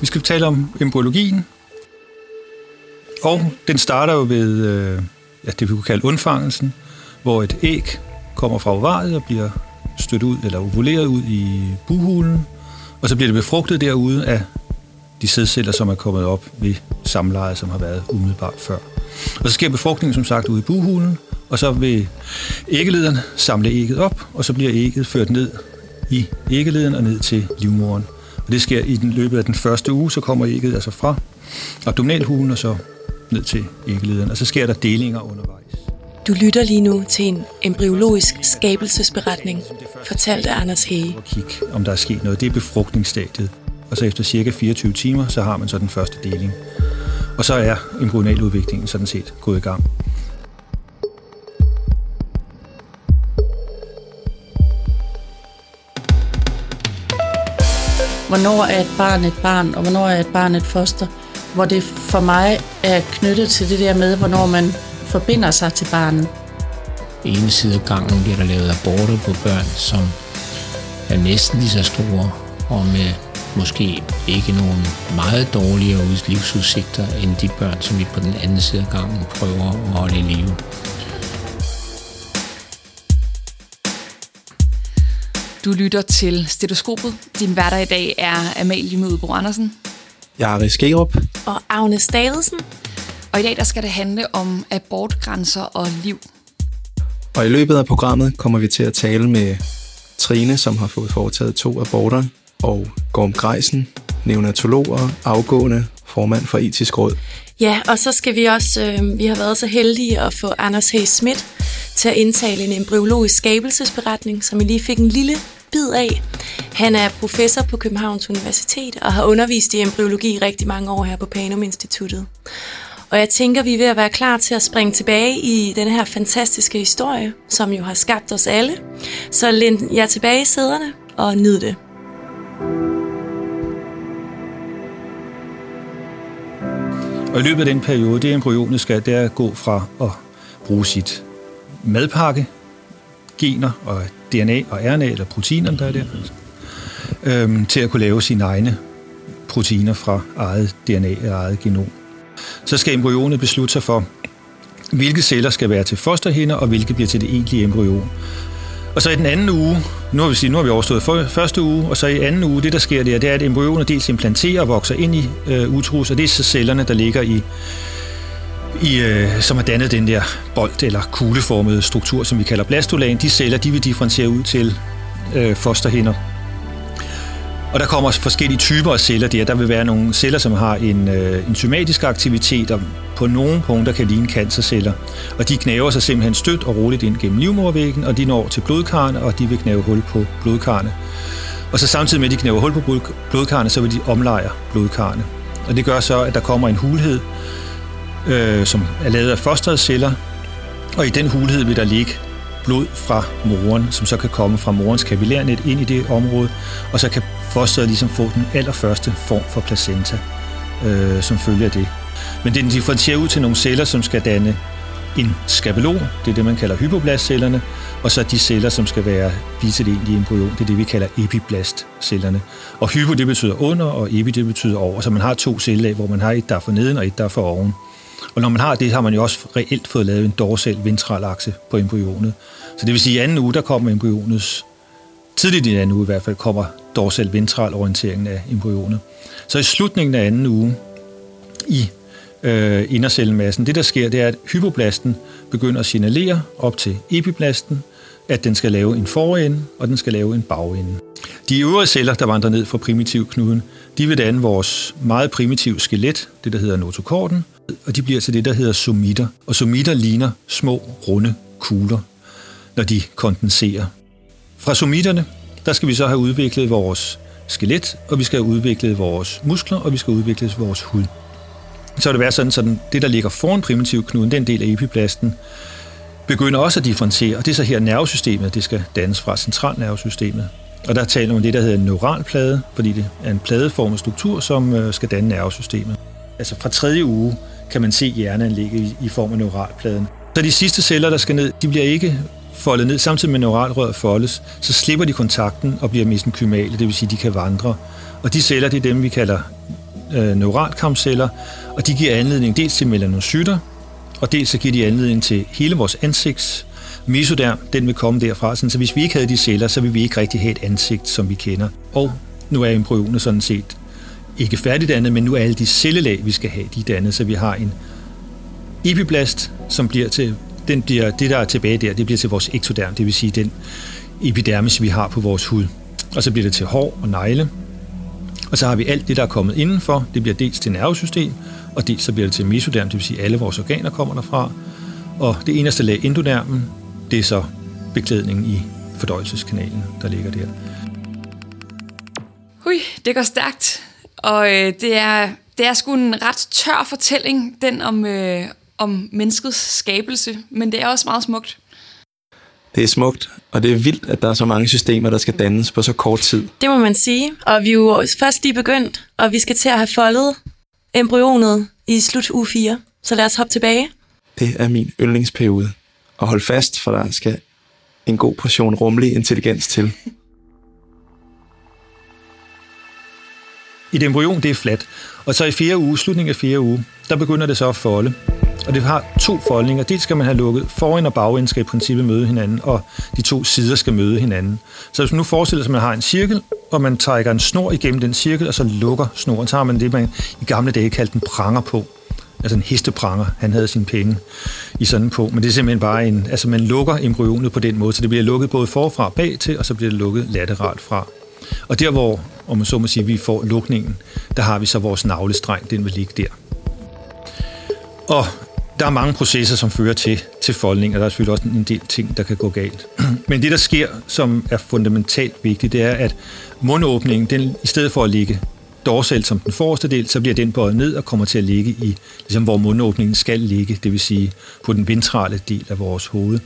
Vi skal tale om embryologien, og den starter jo ved øh, ja, det, vi kunne kalde undfangelsen, hvor et æg kommer fra ovariet og bliver stødt ud, eller ovuleret ud i buhulen, og så bliver det befrugtet derude af de sædceller, som er kommet op ved samlejet, som har været umiddelbart før. Og så sker befrugtningen som sagt ude i buhulen, og så vil æggelederen samle ægget op, og så bliver ægget ført ned i æggeleden og ned til livmoderen. Og det sker i den løbet af den første uge, så kommer ægget altså fra abdominalhulen og så ned til æggelederen, og så sker der delinger undervejs. Du lytter lige nu til en embryologisk skabelsesberetning, fortalt af Anders Hage. Kig, om der er sket noget. Det er befrugtningsstadiet. Og så efter cirka 24 timer, så har man så den første deling. Og så er embryonaludviklingen sådan set gået i gang. Hvornår er et barn et barn, og hvornår er et barn et foster? Hvor det for mig er knyttet til det der med, hvornår man forbinder sig til barnet. ene side af gangen bliver der lavet aborter på børn, som er næsten lige så store, og med måske ikke nogen meget dårligere livsudsigter end de børn, som vi på den anden side af gangen prøver at holde i live. Du lytter til Stetoskopet. Din hverdag i dag er Amalie Mødebo Andersen. Jari Skerup. Og Agnes Davidsen. Og i dag der skal det handle om abortgrænser og liv. Og i løbet af programmet kommer vi til at tale med Trine, som har fået foretaget to aborter, og Gorm Greisen, neonatolog og afgående formand for Etisk Råd. Ja, og så skal vi også, øh, vi har været så heldige at få Anders H. Schmidt til at indtale en embryologisk skabelsesberetning, som I lige fik en lille bid af. Han er professor på Københavns Universitet og har undervist i embryologi rigtig mange år her på Panum Instituttet. Og jeg tænker, vi er ved at være klar til at springe tilbage i den her fantastiske historie, som jo har skabt os alle. Så læn jer tilbage i sæderne og nyd det. Og i løbet af den periode, det embryonet skal, det er at gå fra at bruge sit madpakke, gener og DNA og RNA, eller proteinerne, der er der, øhm, til at kunne lave sine egne proteiner fra eget DNA og eget genom. Så skal embryonet beslutte sig for, hvilke celler skal være til fosterhinder, og hvilke bliver til det egentlige embryon. Og så i den anden uge, nu har vi, sige, nu har vi overstået for, første uge, og så i anden uge, det der sker der, det er, at embryonet dels implanterer og vokser ind i øh, utrus, og det er så cellerne, der ligger i, i øh, som har dannet den der bold- eller kugleformede struktur, som vi kalder blastolagen, De celler, de vil differentiere ud til øh, fosterhinder. Og der kommer forskellige typer af celler der. Der vil være nogle celler, som har en øh, enzymatisk aktivitet, og på nogle punkter kan ligne cancerceller. Og de knæver sig simpelthen stødt og roligt ind gennem livmorvæggen, og de når til blodkarne, og de vil knæve hul på blodkarne. Og så samtidig med, at de knæver hul på blodkarne, så vil de omlejre blodkarne. Og det gør så, at der kommer en hulhed, øh, som er lavet af fosterets celler, og i den hulhed vil der ligge blod fra moren, som så kan komme fra morens kapillærnet ind i det område, og så kan fosteret ligesom få den allerførste form for placenta, øh, som følger det. Men den differentierer ud til nogle celler, som skal danne en skabelon, det er det, man kalder hypoblastcellerne, og så de celler, som skal være blive til det egentlige embryon, det er det, vi kalder epiblastcellerne. Og hypo, det betyder under, og epi, det betyder over. Så man har to celler, hvor man har et, der er for neden, og et, der er for oven. Og når man har det, har man jo også reelt fået lavet en dorsal ventral akse på embryonet. Så det vil sige, at i anden uge, der kommer embryonets, tidligt i anden uge i hvert fald, kommer dorsal ventral orienteringen af embryonet. Så i slutningen af anden uge, i øh, indercellemassen, det der sker, det er, at hypoblasten begynder at signalere op til epiblasten, at den skal lave en forende, og den skal lave en bagende. De øvrige celler, der vandrer ned fra primitivknuden, de vil danne vores meget primitive skelet, det der hedder notokorden, og de bliver til det, der hedder somitter. Og somitter ligner små, runde kugler, når de kondenserer. Fra somitterne, der skal vi så have udviklet vores skelet, og vi skal have udviklet vores muskler, og vi skal have udviklet vores hud. Så vil det være sådan, at det, der ligger foran primitivknuden, den del af epiplasten, begynder også at differentiere, og det er så her nervesystemet, det skal dannes fra centralnervesystemet. Og der taler man om det, der hedder en neuralplade, fordi det er en pladeformet struktur, som øh, skal danne nervesystemet. Altså fra tredje uge kan man se hjerneanlægget i form af neuralpladen. Så de sidste celler, der skal ned, de bliver ikke foldet ned, samtidig med neuralrøret foldes, så slipper de kontakten og bliver mesenkymale, det vil sige, de kan vandre. Og de celler, det er dem, vi kalder øh, neuralkampceller, og de giver anledning dels til melanocytter, og dels så giver de anledning til hele vores ansigts mesoderm, den vil komme derfra. Sådan, så hvis vi ikke havde de celler, så ville vi ikke rigtig have et ansigt, som vi kender. Og nu er embryonet sådan set ikke færdigdannet, men nu er alle de cellelag, vi skal have, de er dannet, så vi har en epiblast, som bliver til, den bliver, det der er tilbage der, det bliver til vores ektoderm, det vil sige den epidermis, vi har på vores hud. Og så bliver det til hår og negle. Og så har vi alt det, der er kommet indenfor. Det bliver dels til nervesystem, og dels så bliver det til mesoderm, det vil sige, alle vores organer kommer derfra. Og det eneste lag, endodermen, det er så beklædningen i fordøjelseskanalen, der ligger der. Hui, det går stærkt. Og øh, det, er, det er sgu en ret tør fortælling, den om, øh, om menneskets skabelse, men det er også meget smukt. Det er smukt, og det er vildt, at der er så mange systemer, der skal dannes på så kort tid. Det må man sige, og vi er jo først lige begyndt, og vi skal til at have foldet embryonet i slut uge 4. Så lad os hoppe tilbage. Det er min yndlingsperiode. Og hold fast, for der skal en god portion rummelig intelligens til. Et embryon, det er fladt. Og så i fjerde uge, slutningen af fjerde uge, der begynder det så at folde. Og det har to foldninger. Dels skal man have lukket foran og bagend skal i princippet møde hinanden, og de to sider skal møde hinanden. Så hvis man nu forestiller sig, at man har en cirkel, og man trækker en snor igennem den cirkel, og så lukker snoren, så har man det, man i gamle dage kaldte en pranger på. Altså en hestepranger. Han havde sine penge i sådan på. Men det er simpelthen bare en... Altså man lukker embryonet på den måde, så det bliver lukket både forfra og bag til, og så bliver det lukket lateralt fra. Og der, hvor om man så må sige, vi får lukningen, der har vi så vores navlestreng, den vil ligge der. Og der er mange processer, som fører til, til foldning, og der er selvfølgelig også en del ting, der kan gå galt. Men det, der sker, som er fundamentalt vigtigt, det er, at mundåbningen, den, i stedet for at ligge dorsal som den forreste del, så bliver den bøjet ned og kommer til at ligge i, ligesom hvor mundåbningen skal ligge, det vil sige på den ventrale del af vores hoved.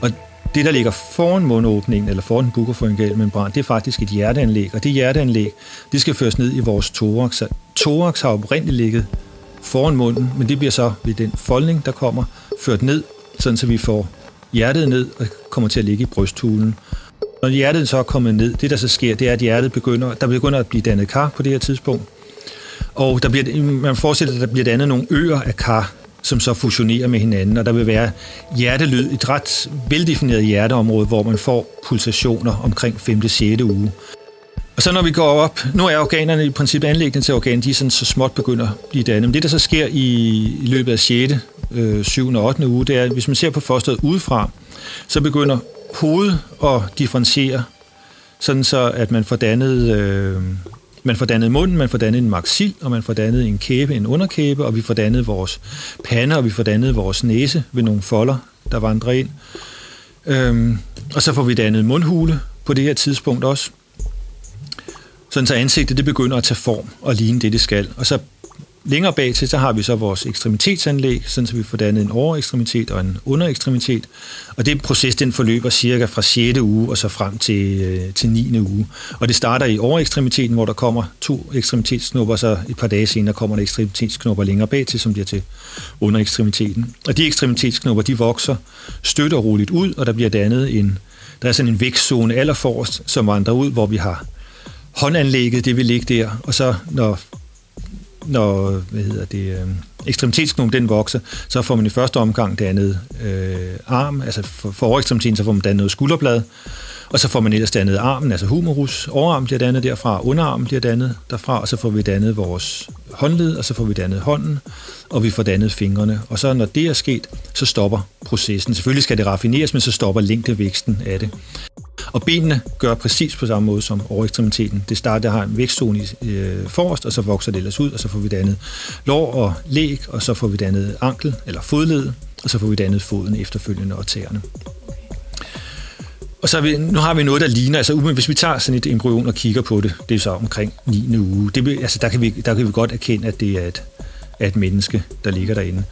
Og det, der ligger foran mundåbningen, eller foran den membran, det er faktisk et hjerteanlæg, og det hjerteanlæg, det skal føres ned i vores thorax. thorax har oprindeligt ligget foran munden, men det bliver så ved den foldning, der kommer, ført ned, sådan så vi får hjertet ned og kommer til at ligge i brysthulen. Når hjertet så er kommet ned, det der så sker, det er, at hjertet begynder, der begynder at blive dannet kar på det her tidspunkt. Og der bliver, man forestiller sig, at der bliver dannet nogle øer af kar, som så fusionerer med hinanden, og der vil være hjertelyd, et ret veldefineret hjerteområde, hvor man får pulsationer omkring 5. og 6. uge. Og så når vi går op, nu er organerne i princippet anlæggende til organer, de er sådan så småt begynder at blive dannet. Men det, der så sker i, i løbet af 6., øh, 7. og 8. uge, det er, at hvis man ser på fosteret udefra, så begynder hovedet at differentiere, sådan så at man får dannet, øh, man får dannet munden, man får dannet en maxil, og man får dannet en kæbe, en underkæbe, og vi får dannet vores pande, og vi får dannet vores næse ved nogle folder, der vandrer ind. Øhm, og så får vi dannet mundhule på det her tidspunkt også. Sådan så ansigtet det begynder at tage form og ligne det, det skal. Og så længere bag til, så har vi så vores ekstremitetsanlæg, sådan så vi får dannet en overekstremitet og en underekstremitet. Og det proces, den forløber cirka fra 6. uge og så frem til, øh, til 9. uge. Og det starter i overekstremiteten, hvor der kommer to ekstremitetsknopper, så et par dage senere kommer der ekstremitetsknopper længere bag til, som bliver til underekstremiteten. Og de ekstremitetsknopper, de vokser støt og roligt ud, og der bliver dannet en, der er sådan en vækstzone allerforrest, som vandrer ud, hvor vi har håndanlægget, det vil ligge der, og så når når hvad hedder det, øh, ekstremitetsknogen den vokser, så får man i første omgang dannet øh, arm, altså for, for overekstremiteten, så får man dannet skulderblad, og så får man ellers dannet armen, altså humerus, overarm bliver dannet derfra, underarm bliver dannet derfra, og så får vi dannet vores håndled, og så får vi dannet hånden, og vi får dannet fingrene. Og så når det er sket, så stopper processen. Selvfølgelig skal det raffineres, men så stopper længdevæksten af det. Og benene gør præcis på samme måde som overekstremiteten. Det starter, der har en vækstzone øh, forrest, og så vokser det ellers ud, og så får vi dannet lår og læg, og så får vi dannet ankel eller fodled, og så får vi dannet foden efterfølgende og tæerne. Og så vi, nu har vi noget, der ligner, altså hvis vi tager sådan et embryon og kigger på det, det er så omkring 9. uge, det, altså der kan, vi, der kan vi godt erkende, at det er et, er et menneske, der ligger derinde.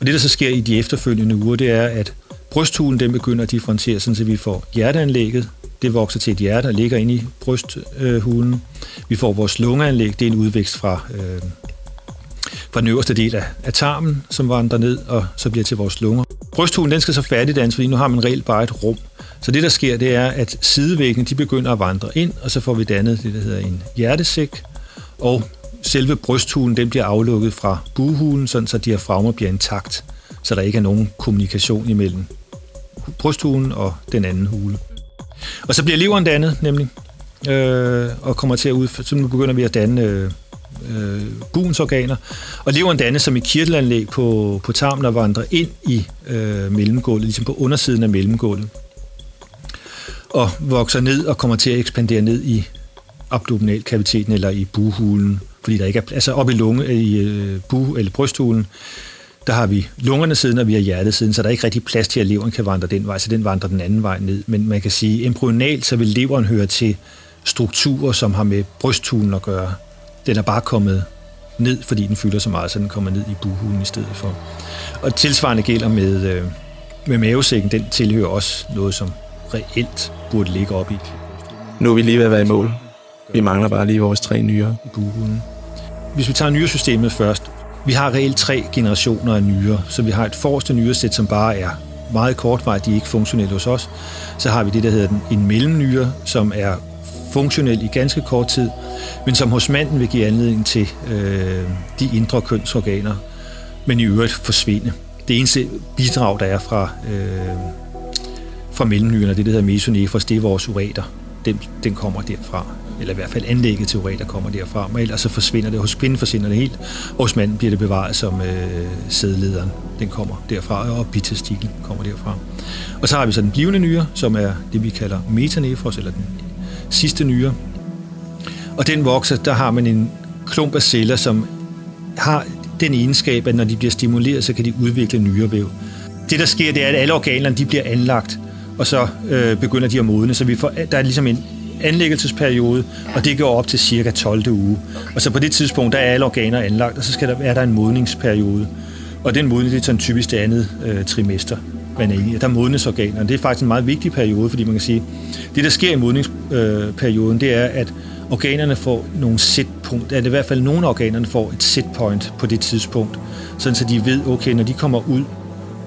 Og det, der så sker i de efterfølgende uger, det er, at brysthulen den begynder at differentiere, sådan så vi får hjerteanlægget, det vokser til et hjerte og ligger inde i brysthulen. Vi får vores lungeanlæg, det er en udvækst fra, øh, fra den øverste del af, af tarmen, som vandrer ned og så bliver til vores lunger. Brysthulen den skal så færdigdannes, fordi nu har man reelt bare et rum. Så det, der sker, det er, at sidevæggene de begynder at vandre ind, og så får vi dannet det, der hedder en hjertesæk, og selve brysthulen den bliver aflukket fra buhulen, sådan så diafragma bliver intakt, så der ikke er nogen kommunikation imellem brysthulen og den anden hule. Og så bliver leveren dannet, nemlig, øh, og kommer til at ud, så nu begynder vi at danne øh, øh, organer. Og leveren dannes som et kirtelanlæg på, på tarmen og vandrer ind i øh, mellemgulvet, ligesom på undersiden af mellemgulvet. Og vokser ned og kommer til at ekspandere ned i abdominalkaviteten eller i buhulen, fordi der ikke er altså op i lunge i øh, bu eller brysthulen, der har vi lungerne siden, og vi har hjertet siden, så der er ikke rigtig plads til, at leveren kan vandre den vej, så den vandrer den anden vej ned. Men man kan sige, embryonalt, så vil leveren høre til strukturer, som har med brysthulen at gøre. Den er bare kommet ned, fordi den fylder så meget, så den kommer ned i buhulen i stedet for. Og tilsvarende gælder med, øh, med mavesækken, den tilhører også noget, som reelt burde ligge op i. Nu er vi lige ved at være i mål. Vi mangler bare lige vores tre nyere. I buhulen. Hvis vi tager nyresystemet først, vi har reelt tre generationer af nyrer, så vi har et forreste nyresæt, som bare er meget kortvarigt, de er ikke funktionelle hos os. Så har vi det, der hedder en mellemnyre, som er funktionel i ganske kort tid, men som hos manden vil give anledning til øh, de indre kønsorganer, men i øvrigt forsvinde. Det eneste bidrag, der er fra, øh, fra mellemnyrerne, det der hedder mesonefros, det er vores ureter. Den, den kommer derfra eller i hvert fald anlægget til ureter kommer derfra, men ellers så forsvinder det. Hos kvinden forsvinder det helt, og hos manden bliver det bevaret som øh, sædlederen. Den kommer derfra, og bitestiklen kommer derfra. Og så har vi så den blivende nyre, som er det, vi kalder metanefros, eller den sidste nyre. Og den vokser, der har man en klump af celler, som har den egenskab, at når de bliver stimuleret, så kan de udvikle nyrevæv. Det, der sker, det er, at alle organerne de bliver anlagt, og så øh, begynder de at modne. Så vi får, der er ligesom en anlæggelsesperiode, og det går op til cirka 12. uge. Og så på det tidspunkt, der er alle organer anlagt, og så skal der, er der en modningsperiode. Og den modning, det er sådan typisk det andet øh, trimester, man er i. Der modnes organerne. Det er faktisk en meget vigtig periode, fordi man kan sige, det der sker i modningsperioden, øh, det er, at organerne får nogle setpunkt, eller i hvert fald nogle af organerne får et setpoint på det tidspunkt, sådan så de ved, okay, når de kommer ud,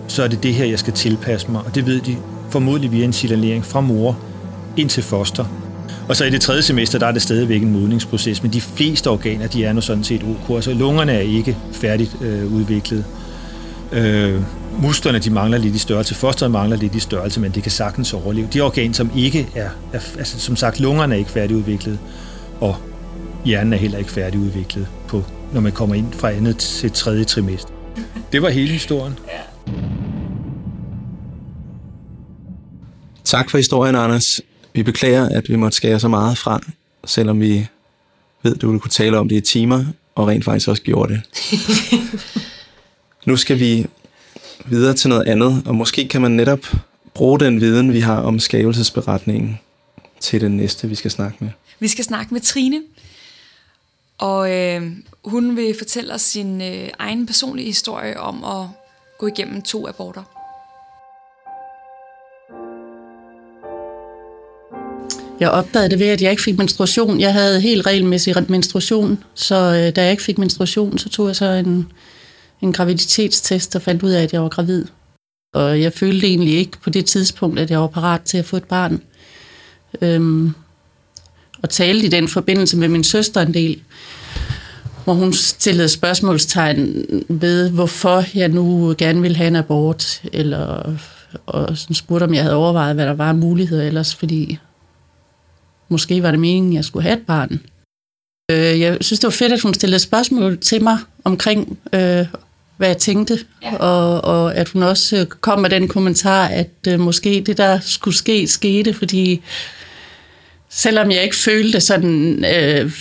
så er det det her, jeg skal tilpasse mig. Og det ved de formodentlig via en signalering fra mor ind til foster. Og så i det tredje semester, der er det stadigvæk en modningsproces, men de fleste organer, de er nu sådan set ok. Altså lungerne er ikke færdigt øh, udviklet. Øh, musklerne, de mangler lidt i størrelse. Fosteret mangler lidt i størrelse, men det kan sagtens overleve. De organer, som ikke er, er altså som sagt, lungerne er ikke færdigudviklet, og hjernen er heller ikke færdigudviklet, på, når man kommer ind fra andet til tredje trimester. Det var hele historien. Tak for historien, Anders. Vi beklager, at vi måtte skære så meget fra, selvom vi ved, du ville kunne tale om det i timer, og rent faktisk også gjorde det. nu skal vi videre til noget andet, og måske kan man netop bruge den viden, vi har om skabelsesberetningen, til den næste, vi skal snakke med. Vi skal snakke med Trine, og øh, hun vil fortælle os sin øh, egen personlige historie om at gå igennem to aborter. Jeg opdagede det ved, at jeg ikke fik menstruation. Jeg havde helt regelmæssig menstruation, så øh, da jeg ikke fik menstruation, så tog jeg så en, en graviditetstest og fandt ud af, at jeg var gravid. Og jeg følte egentlig ikke på det tidspunkt, at jeg var parat til at få et barn. Øhm, og talte i den forbindelse med min søster en del, hvor hun stillede spørgsmålstegn ved, hvorfor jeg nu gerne ville have en abort, eller og spurgte, om jeg havde overvejet, hvad der var muligheder ellers, fordi Måske var det meningen, at jeg skulle have et barn. Øh, jeg synes, det var fedt, at hun stillede spørgsmål til mig omkring, øh, hvad jeg tænkte, ja. og, og at hun også kom med den kommentar, at øh, måske det, der skulle ske, skete, fordi selvom jeg ikke følte sådan, øh,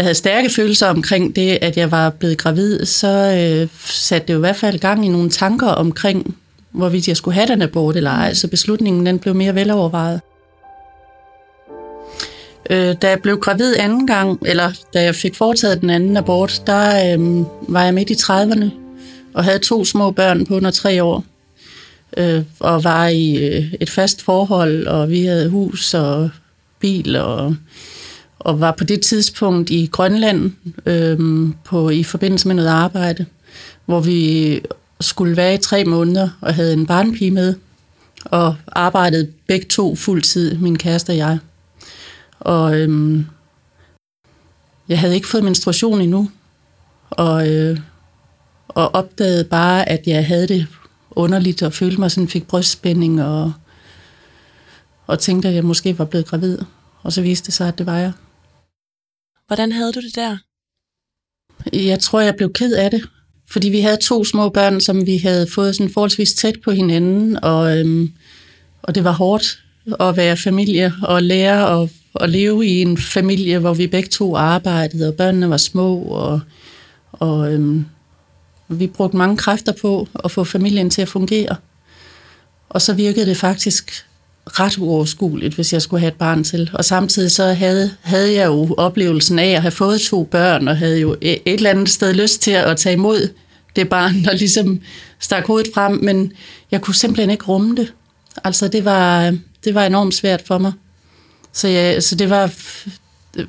havde stærke følelser omkring det, at jeg var blevet gravid, så øh, satte det jo i hvert fald gang i nogle tanker omkring, hvorvidt jeg skulle have den abort eller ej, så beslutningen den blev mere velovervejet. Øh, da jeg blev gravid anden gang, eller da jeg fik foretaget den anden abort, der øh, var jeg midt i 30'erne og havde to små børn på under tre år. Øh, og var i øh, et fast forhold, og vi havde hus og bil, og, og var på det tidspunkt i Grønland øh, på, i forbindelse med noget arbejde, hvor vi skulle være i tre måneder og havde en barnpige med, og arbejdede begge to fuldtid, min kæreste og jeg. Og øhm, jeg havde ikke fået menstruation endnu, og, øh, og opdagede bare, at jeg havde det underligt, og følte mig sådan, fik brystspænding, og, og tænkte, at jeg måske var blevet gravid. Og så viste det sig, at det var jeg. Hvordan havde du det der? Jeg tror, jeg blev ked af det, fordi vi havde to små børn, som vi havde fået sådan forholdsvis tæt på hinanden, og, øhm, og det var hårdt at være familie og lære at, at leve i en familie, hvor vi begge to arbejdede, og børnene var små, og, og øhm, vi brugte mange kræfter på at få familien til at fungere. Og så virkede det faktisk ret uoverskueligt, hvis jeg skulle have et barn til. Og samtidig så havde, havde jeg jo oplevelsen af at have fået to børn, og havde jo et eller andet sted lyst til at tage imod det barn, der ligesom stak hovedet frem, men jeg kunne simpelthen ikke rumme det. Altså det var, det var enormt svært for mig. Så, jeg, så det var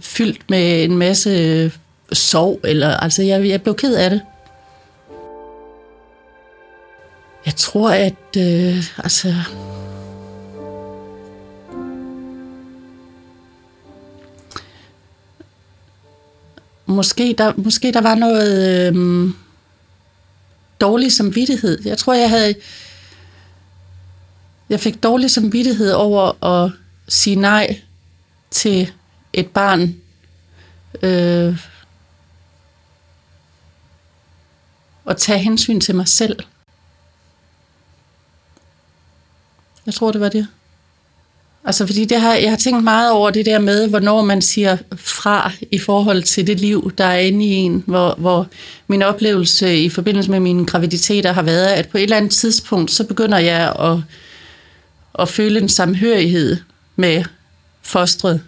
fyldt med en masse øh, sorg, eller altså jeg, jeg blev ked af det. Jeg tror, at øh, altså, måske der, måske der var noget øh, dårlig samvittighed. Jeg tror, jeg havde... Jeg fik dårlig samvittighed over at sige nej til et barn. Øh, og tage hensyn til mig selv. Jeg tror, det var det. Altså, fordi det har, jeg har tænkt meget over det der med, hvornår man siger fra i forhold til det liv, der er inde i en, hvor, hvor min oplevelse i forbindelse med mine graviditeter har været, at på et eller andet tidspunkt, så begynder jeg at, at føle en samhørighed med fostret.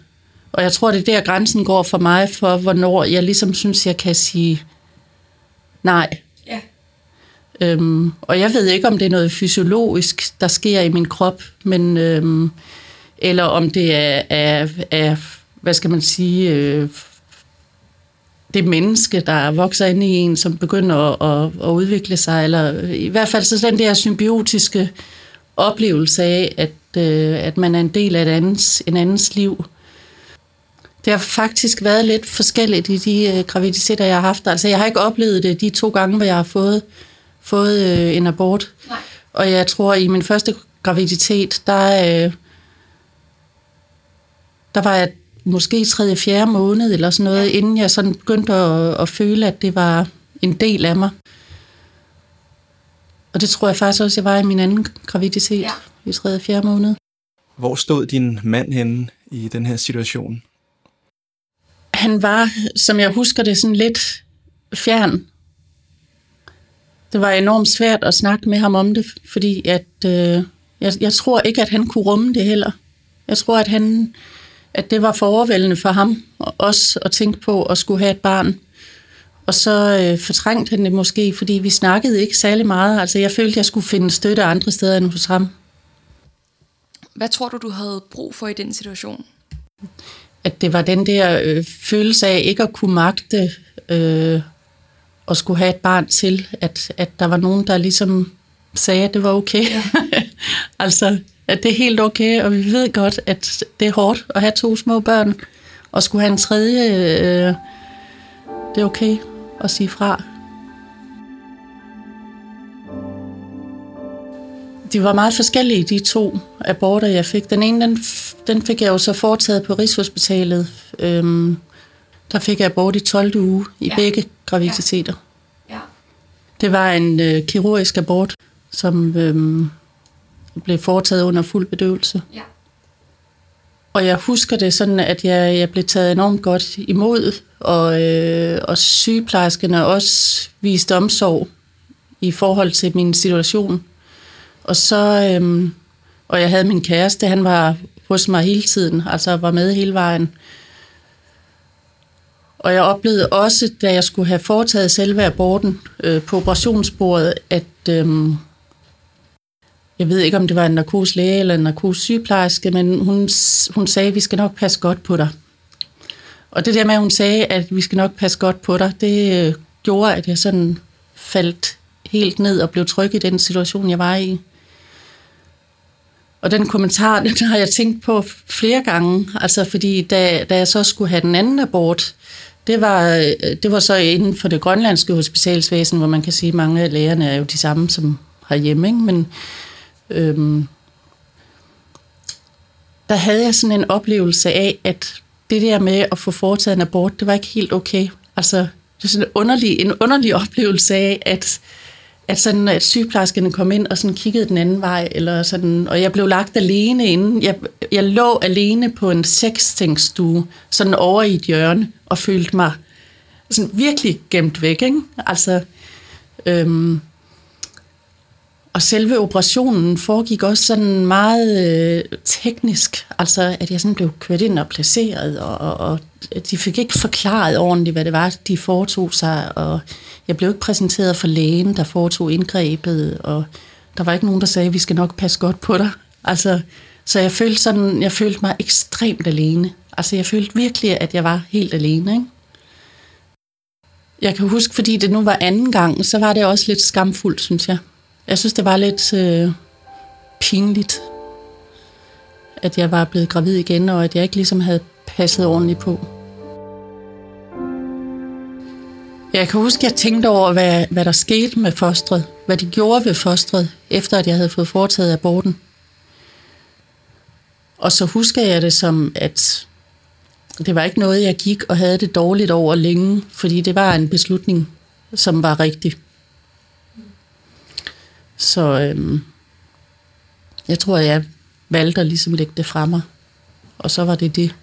Og jeg tror, det er der grænsen går for mig, for hvornår jeg ligesom synes, jeg kan sige nej. Ja. Øhm, og jeg ved ikke, om det er noget fysiologisk, der sker i min krop, men... Øhm, eller om det er, er, er hvad skal man sige, øh, det menneske, der vokser ind i en, som begynder at, at, at udvikle sig, eller i hvert fald så den der symbiotiske oplevelse af, at, øh, at man er en del af et andens, en andens liv. Det har faktisk været lidt forskelligt i de øh, graviditeter, jeg har haft. Altså, jeg har ikke oplevet det de to gange, hvor jeg har fået, fået øh, en abort. Nej. Og jeg tror, i min første graviditet, der, øh, der var jeg måske tredje, fjerde måned eller sådan noget, inden jeg sådan begyndte at, at føle, at det var en del af mig. Og det tror jeg faktisk også, jeg var i min anden graviditet ja. I tredje, fjerde måned. Hvor stod din mand henne i den her situation? Han var, som jeg husker det, sådan lidt fjern. Det var enormt svært at snakke med ham om det, fordi at, øh, jeg, jeg tror ikke, at han kunne rumme det heller. Jeg tror, at han at det var for overvældende for ham også at tænke på at skulle have et barn. Og så øh, fortrængte han det måske, fordi vi snakkede ikke særlig meget. Altså jeg følte, at jeg skulle finde støtte andre steder end hos ham. Hvad tror du, du havde brug for i den situation? At det var den der øh, følelse af ikke at kunne magte øh, og skulle have et barn til. At, at der var nogen, der ligesom sagde, at det var okay. Ja. altså, at det er helt okay, og vi ved godt, at det er hårdt at have to små børn, og skulle have en tredje, øh, det er okay at sige fra. De var meget forskellige, de to aborter, jeg fik. Den ene, den, den fik jeg jo så foretaget på Rigshospitalet. Øhm, der fik jeg abort i 12. uge i ja. begge graviditeter. Ja. Det var en øh, kirurgisk abort, som øhm, blev foretaget under fuld bedøvelse. Ja. Og jeg husker det sådan, at jeg, jeg blev taget enormt godt imod, og, øh, og sygeplejerskerne også viste omsorg i forhold til min situation. Og så, øhm, og jeg havde min kæreste, han var hos mig hele tiden, altså var med hele vejen. Og jeg oplevede også, da jeg skulle have foretaget selve aborten øh, på operationsbordet, at, øhm, jeg ved ikke, om det var en narkoslæge eller en narkosygeplejerske, men hun, hun sagde, at vi skal nok passe godt på dig. Og det der med, at hun sagde, at vi skal nok passe godt på dig, det øh, gjorde, at jeg sådan faldt helt ned og blev tryg i den situation, jeg var i. Og den kommentar, den har jeg tænkt på flere gange, altså fordi da, da jeg så skulle have den anden abort, Det var, øh, det var så inden for det grønlandske hospitalsvæsen, hvor man kan sige, at mange af lægerne er jo de samme som herhjemme, ikke? men øhm, der havde jeg sådan en oplevelse af, at det der med at få foretaget en abort, det var ikke helt okay. Altså, det er sådan en underlig, en underlig oplevelse af, at, at, sådan, at sygeplejerskerne kom ind og sådan kiggede den anden vej, eller sådan, og jeg blev lagt alene inden. Jeg, jeg lå alene på en sextingstue, sådan over i et hjørne, og følte mig sådan virkelig gemt væk. Ikke? Altså, øhm, og selve operationen foregik også sådan meget øh, teknisk, altså at jeg sådan blev kørt ind og placeret, og, og, og de fik ikke forklaret ordentligt, hvad det var, de foretog sig, og jeg blev ikke præsenteret for lægen, der foretog indgrebet, og der var ikke nogen, der sagde, vi skal nok passe godt på dig. Altså, så jeg følte, sådan, jeg følte mig ekstremt alene. Altså jeg følte virkelig, at jeg var helt alene. Ikke? Jeg kan huske, fordi det nu var anden gang, så var det også lidt skamfuldt, synes jeg. Jeg synes, det var lidt øh, pinligt, at jeg var blevet gravid igen, og at jeg ikke ligesom havde passet ordentligt på. Jeg kan huske, at jeg tænkte over, hvad, hvad der skete med fostret. Hvad de gjorde ved fostret, efter at jeg havde fået foretaget aborten. Og så husker jeg det som, at det var ikke noget, jeg gik og havde det dårligt over længe, fordi det var en beslutning, som var rigtig. Så øhm, jeg tror, jeg valgte at ligesom lægge det fra mig. Og så var det det.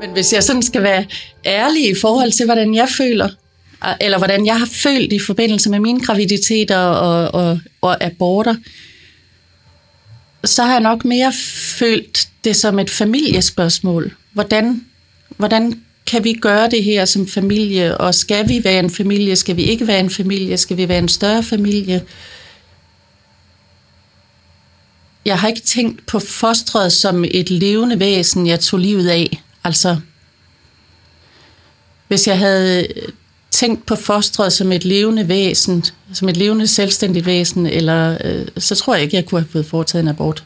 Men hvis jeg sådan skal være ærlig i forhold til, hvordan jeg føler, eller hvordan jeg har følt i forbindelse med mine graviditeter og, og, og aborter, så har jeg nok mere følt det som et familiespørgsmål. Hvordan, hvordan kan vi gøre det her som familie, og skal vi være en familie, skal vi ikke være en familie, skal vi være en større familie? Jeg har ikke tænkt på fostret som et levende væsen, jeg tog livet af. Altså, hvis jeg havde øh, tænkt på fostret som et levende væsen, som et levende selvstændigt væsen, eller, øh, så tror jeg ikke, jeg kunne have fået foretaget en abort.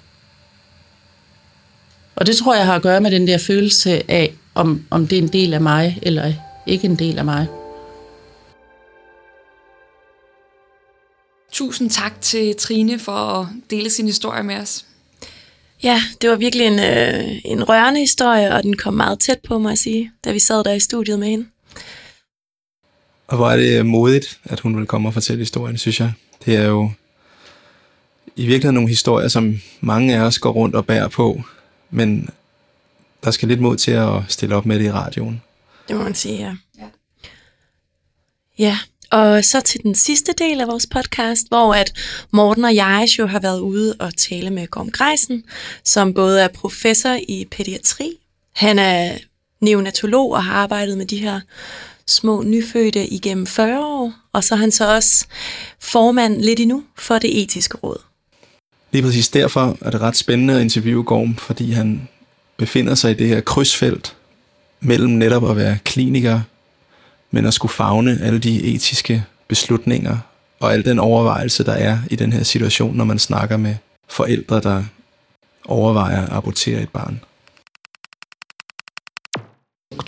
Og det tror jeg har at gøre med den der følelse af, om, om det er en del af mig, eller ikke en del af mig. Tusind tak til Trine for at dele sin historie med os. Ja, det var virkelig en, øh, en rørende historie, og den kom meget tæt på mig at sige, da vi sad der i studiet med hende. Og hvor er det modigt, at hun vil komme og fortælle historien, synes jeg. Det er jo i virkeligheden nogle historier, som mange af os går rundt og bærer på, men der skal lidt mod til at stille op med det i radioen. Det må man sige, ja. Ja, ja og så til den sidste del af vores podcast, hvor at Morten og jeg jo har været ude og tale med Gorm Greisen, som både er professor i pædiatri, han er neonatolog og har arbejdet med de her små nyfødte igennem 40 år, og så er han så også formand lidt endnu for det etiske råd. Lige præcis derfor er det ret spændende at interviewe Gorm, fordi han befinder sig i det her krydsfelt mellem netop at være kliniker, men at skulle fagne alle de etiske beslutninger og al den overvejelse, der er i den her situation, når man snakker med forældre, der overvejer at abortere et barn.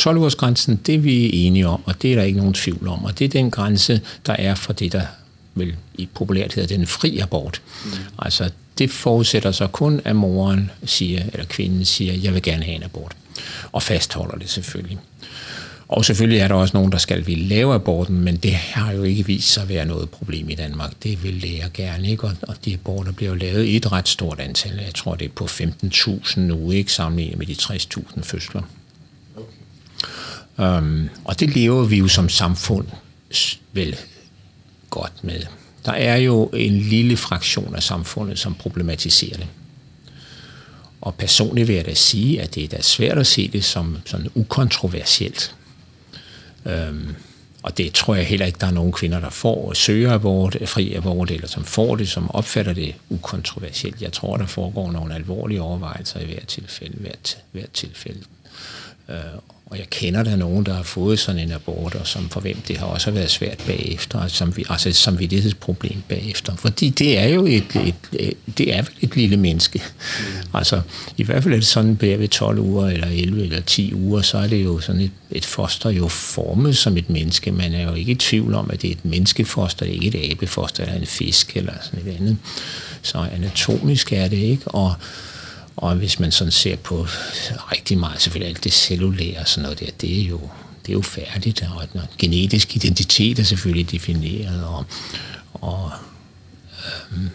12-årsgrænsen, det vi er enige om, og det er der ikke nogen tvivl om, og det er den grænse, der er for det, der vil i populært hedder den fri abort. Mm. Altså, det forudsætter så kun, at moren siger, eller kvinden siger, jeg vil gerne have en abort. Og fastholder det selvfølgelig. Og selvfølgelig er der også nogen, der skal ville lave aborten, men det har jo ikke vist sig at være noget problem i Danmark. Det vil læger gerne, ikke? Og de aborter bliver jo lavet i et ret stort antal. Jeg tror, det er på 15.000 nu, ikke sammenlignet med de 60.000 fødsler. Okay. Um, og det lever vi jo som samfund vel godt med. Der er jo en lille fraktion af samfundet, som problematiserer det. Og personligt vil jeg da sige, at det er da svært at se det som sådan ukontroversielt. Øhm, og det tror jeg heller ikke, der er nogen kvinder, der får søger abort, øh, fri abort, eller som får det, som opfatter det ukontroversielt. Jeg tror, der foregår nogle alvorlige overvejelser i hvert tilfælde. Hvert, hvert tilfælde. Øh, og jeg kender der nogen, der har fået sådan en abort, og som for hvem det har også været svært bagefter, altså som, altså et samvittighedsproblem bagefter. Fordi det er jo et, et, et, det er vel et lille menneske. Mm. Altså, i hvert fald er det sådan, at ved 12 uger, eller 11 eller 10 uger, så er det jo sådan et, et foster jo formet som et menneske. Man er jo ikke i tvivl om, at det er et menneskefoster, det er ikke et abefoster, eller en fisk, eller sådan et andet. Så anatomisk er det ikke, og og hvis man sådan ser på rigtig meget, selvfølgelig alt det cellulære og sådan noget der, det er jo, det er jo færdigt, og den genetisk identitet er selvfølgelig defineret, og, og øhm,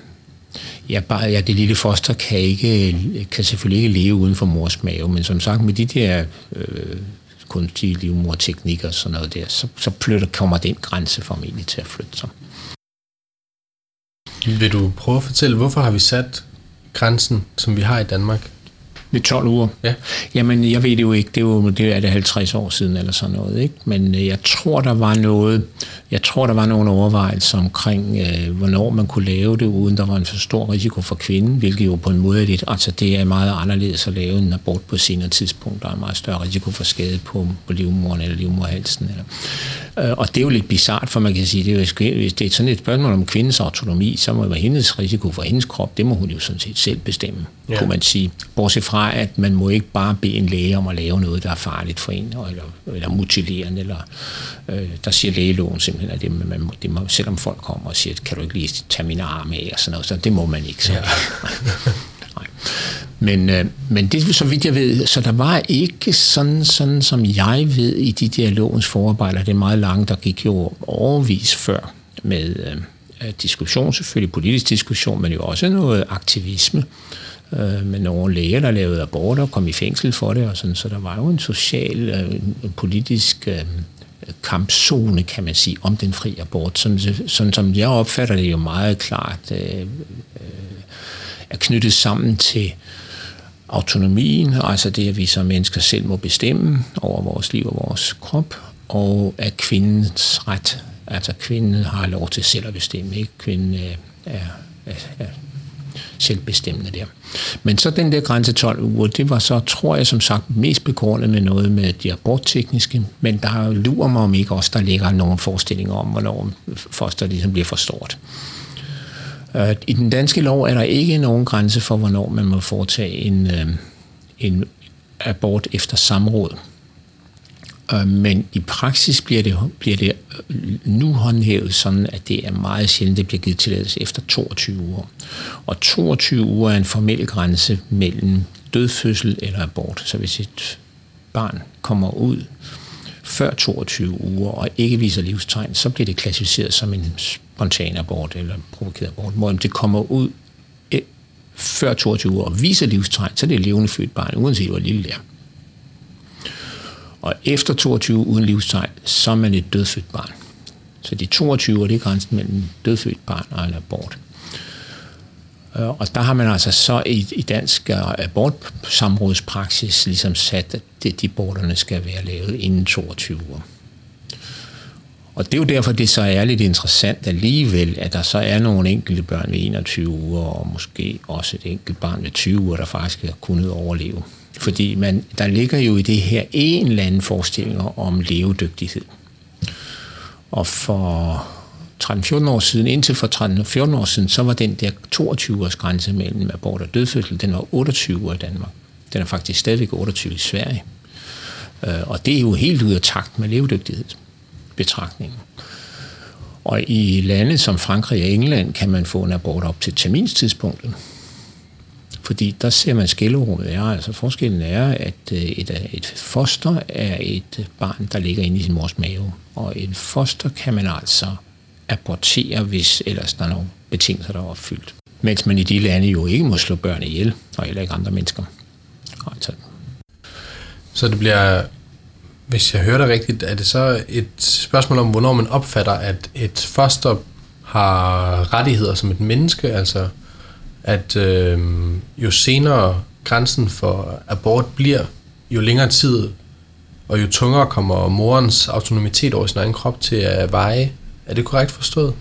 ja, bare, ja, det lille foster kan, ikke, kan selvfølgelig ikke leve uden for mors mave, men som sagt med de der øh, kunstige livmorteknikker og sådan noget der, så, så flytter, kommer den grænse formentlig til at flytte sig. Vil du prøve at fortælle, hvorfor har vi sat grænsen, som vi har i Danmark? Med 12 uger? Ja. Jamen, jeg ved det jo ikke. Det er jo det er det 50 år siden eller sådan noget. Ikke? Men øh, jeg tror, der var noget... Jeg tror, der var nogle overvejelser omkring, øh, hvornår man kunne lave det, uden der var en for stor risiko for kvinden, hvilket jo på en måde er lidt... Altså, det er meget anderledes at lave en abort på senere tidspunkt. Der er en meget større risiko for skade på, på livmoren eller livmorhalsen. Eller. Øh, og det er jo lidt bizart, for man kan sige, det er jo, hvis det er sådan et spørgsmål om kvindens autonomi, så må det være hendes risiko for hendes krop, det må hun jo sådan set selv bestemme, ja. kunne man sige. Bortset fra fra, at man må ikke bare bede en læge om at lave noget, der er farligt for en, eller, eller mutilerende, eller øh, der siger lægeloven simpelthen, at det, man må, det må, selvom folk kommer og siger, kan du ikke lige tage mine arme af, og sådan noget, så det må man ikke. Så. Ja. Nej. Men, øh, men det så vidt jeg ved, så der var ikke sådan, sådan som jeg ved i de der lovens forarbejder, det er meget langt, der gik jo overvis før med øh, diskussion, selvfølgelig politisk diskussion, men jo også noget aktivisme øh, Øh, med nogle læger, der lavede aborter og kom i fængsel for det. Og sådan. Så der var jo en social, øh, en politisk øh, kampzone, kan man sige, om den fri abort. Sådan, sådan som jeg opfatter det jo meget klart, øh, øh, er knyttet sammen til autonomien, altså det, at vi som mennesker selv må bestemme over vores liv og vores krop, og at kvindens ret, altså kvinden har lov til selv at bestemme, ikke? Kvinden øh, er, er, er selvbestemmende der. Men så den der grænse 12 uger, det var så, tror jeg som sagt, mest begrundet med noget med de aborttekniske, men der lurer mig om ikke også, der ligger nogle forestillinger om, hvornår foster ligesom bliver for stort. Øh, I den danske lov er der ikke nogen grænse for, hvornår man må foretage en, øh, en abort efter samråd. Øh, men i praksis bliver det, bliver det øh, nu håndhævet sådan, at det er meget sjældent, det bliver givet tilladelse efter 22 uger. Og 22 uger er en formel grænse mellem dødfødsel eller abort. Så hvis et barn kommer ud før 22 uger og ikke viser livstegn, så bliver det klassificeret som en spontan abort eller provokeret abort. Hvor det kommer ud eh, før 22 uger og viser livstegn, så er det et levende født barn, uanset hvor lille det er. Og efter 22 uden livstegn, så er man et dødfødt barn. Så de 22 er det er grænsen mellem dødfødt barn og en abort. Øh, og der har man altså så i, i dansk abortsamrådspraksis ligesom sat, at det, de aborterne skal være lavet inden 22 uger. Og det er jo derfor, det så er lidt interessant alligevel, at der så er nogle enkelte børn ved 21 uger, og måske også et enkelt barn ved 20 uger, der faktisk har kunnet overleve. Fordi man, der ligger jo i det her en eller anden forestilling om levedygtighed. Og for 13-14 år siden, indtil for 13-14 år siden, så var den der 22-års grænse mellem abort og dødfødsel, den var 28 år i Danmark. Den er faktisk stadigvæk 28 i Sverige. Øh, og det er jo helt ud af takt med levedygtighedsbetragtningen. Og i lande som Frankrig og England kan man få en abort op til terminstidspunktet. Fordi der ser man skælderummet er. Altså forskellen er, at øh, et, øh, et foster er et øh, barn, der ligger inde i sin mors mave. Og et foster kan man altså abortere, hvis ellers der er nogle betingelser, der er opfyldt. Mens man i de lande jo ikke må slå børn ihjel, og heller ikke andre mennesker. Altså. Så det bliver, hvis jeg hører det rigtigt, er det så et spørgsmål om, hvornår man opfatter, at et foster har rettigheder som et menneske, altså at øh, jo senere grænsen for abort bliver, jo længere tid og jo tungere kommer morens autonomitet over sin egen krop til at veje, Er det korrekt forstået?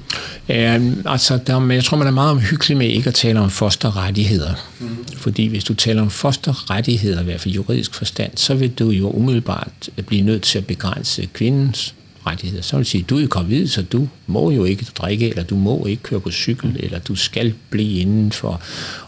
Ja, altså, der, jeg tror, man er meget omhyggelig med ikke at tale om fosterrettigheder. Mm. Fordi hvis du taler om fosterrettigheder, i hvert fald juridisk forstand, så vil du jo umiddelbart blive nødt til at begrænse kvindens rettigheder. Så vil sige, du er gravid, så du må jo ikke drikke, eller du må ikke køre på cykel, eller du skal blive indenfor.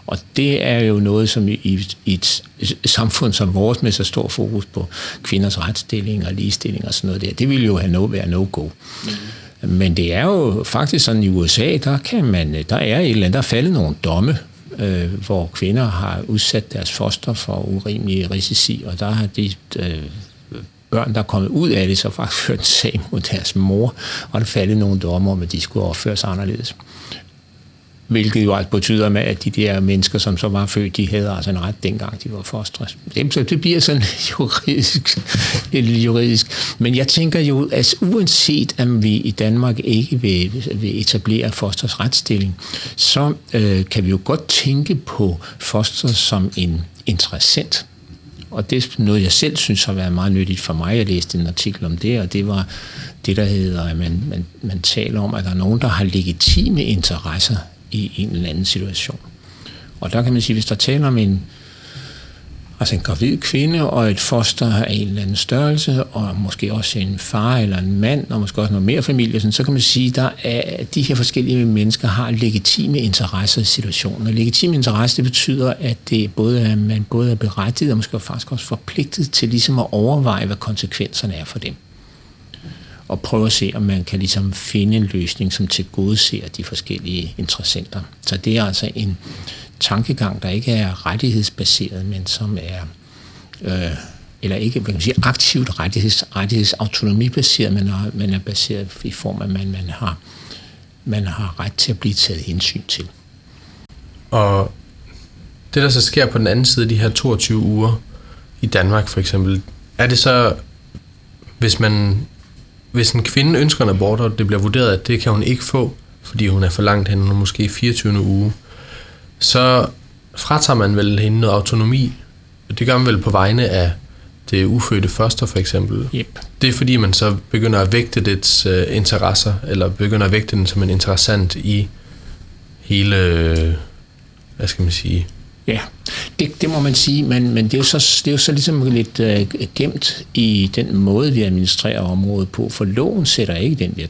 Og det er jo noget, som i, i et samfund som vores, med så stor fokus på kvinders retsstilling og ligestilling og sådan noget der, det vil jo have no, være no-go. Mm. Men det er jo faktisk sådan i USA, der, kan man, der er et eller andet, der er faldet nogle domme, øh, hvor kvinder har udsat deres foster for urimelige risici, og der har de øh, børn, der er kommet ud af det, så faktisk ført en sag mod deres mor, og der faldt nogle dommer om, at de skulle opføre sig anderledes. Hvilket jo altså betyder, med, at de der mennesker, som så var født, de havde altså en ret dengang, de var fostre. Så det bliver sådan juridisk, lidt juridisk. Men jeg tænker jo, at uanset om vi i Danmark ikke vil, vil etablere fosters retsstilling, så øh, kan vi jo godt tænke på foster som en interessant og det er noget, jeg selv synes har været meget nyttigt for mig. Jeg læste en artikel om det, og det var det, der hedder, at man, man, man taler om, at der er nogen, der har legitime interesser i en eller anden situation. Og der kan man sige, hvis der taler om en, altså en gravid kvinde og et foster af en eller anden størrelse, og måske også en far eller en mand, og måske også noget mere familie, sådan, så kan man sige, der er, de her forskellige mennesker har legitime interesser i situationen. Og legitime interesser, det betyder, at det både er, man både er berettiget og måske faktisk også forpligtet til ligesom at overveje, hvad konsekvenserne er for dem og prøve at se, om man kan ligesom finde en løsning, som tilgodeser de forskellige interessenter. Så det er altså en, tankegang, der ikke er rettighedsbaseret, men som er, øh, eller ikke man kan sige, aktivt rettigheds, rettighedsautonomibaseret, men er, men er baseret i form af, at man, man, har, man har ret til at blive taget hensyn til. Og det, der så sker på den anden side af de her 22 uger i Danmark for eksempel, er det så, hvis man hvis en kvinde ønsker en abort, og det bliver vurderet, at det kan hun ikke få, fordi hun er for langt hen, og måske 24. uge, så fratager man vel hende noget autonomi. Det gør man vel på vegne af det ufødte foster for eksempel. Yep. Det er fordi, man så begynder at vægte dets uh, interesser, eller begynder at vægte den som en interessant i hele, hvad skal man sige, Ja, det, det må man sige, men, men det, er jo så, det er jo så ligesom lidt uh, gemt i den måde, vi administrerer området på, for loven sætter ikke den der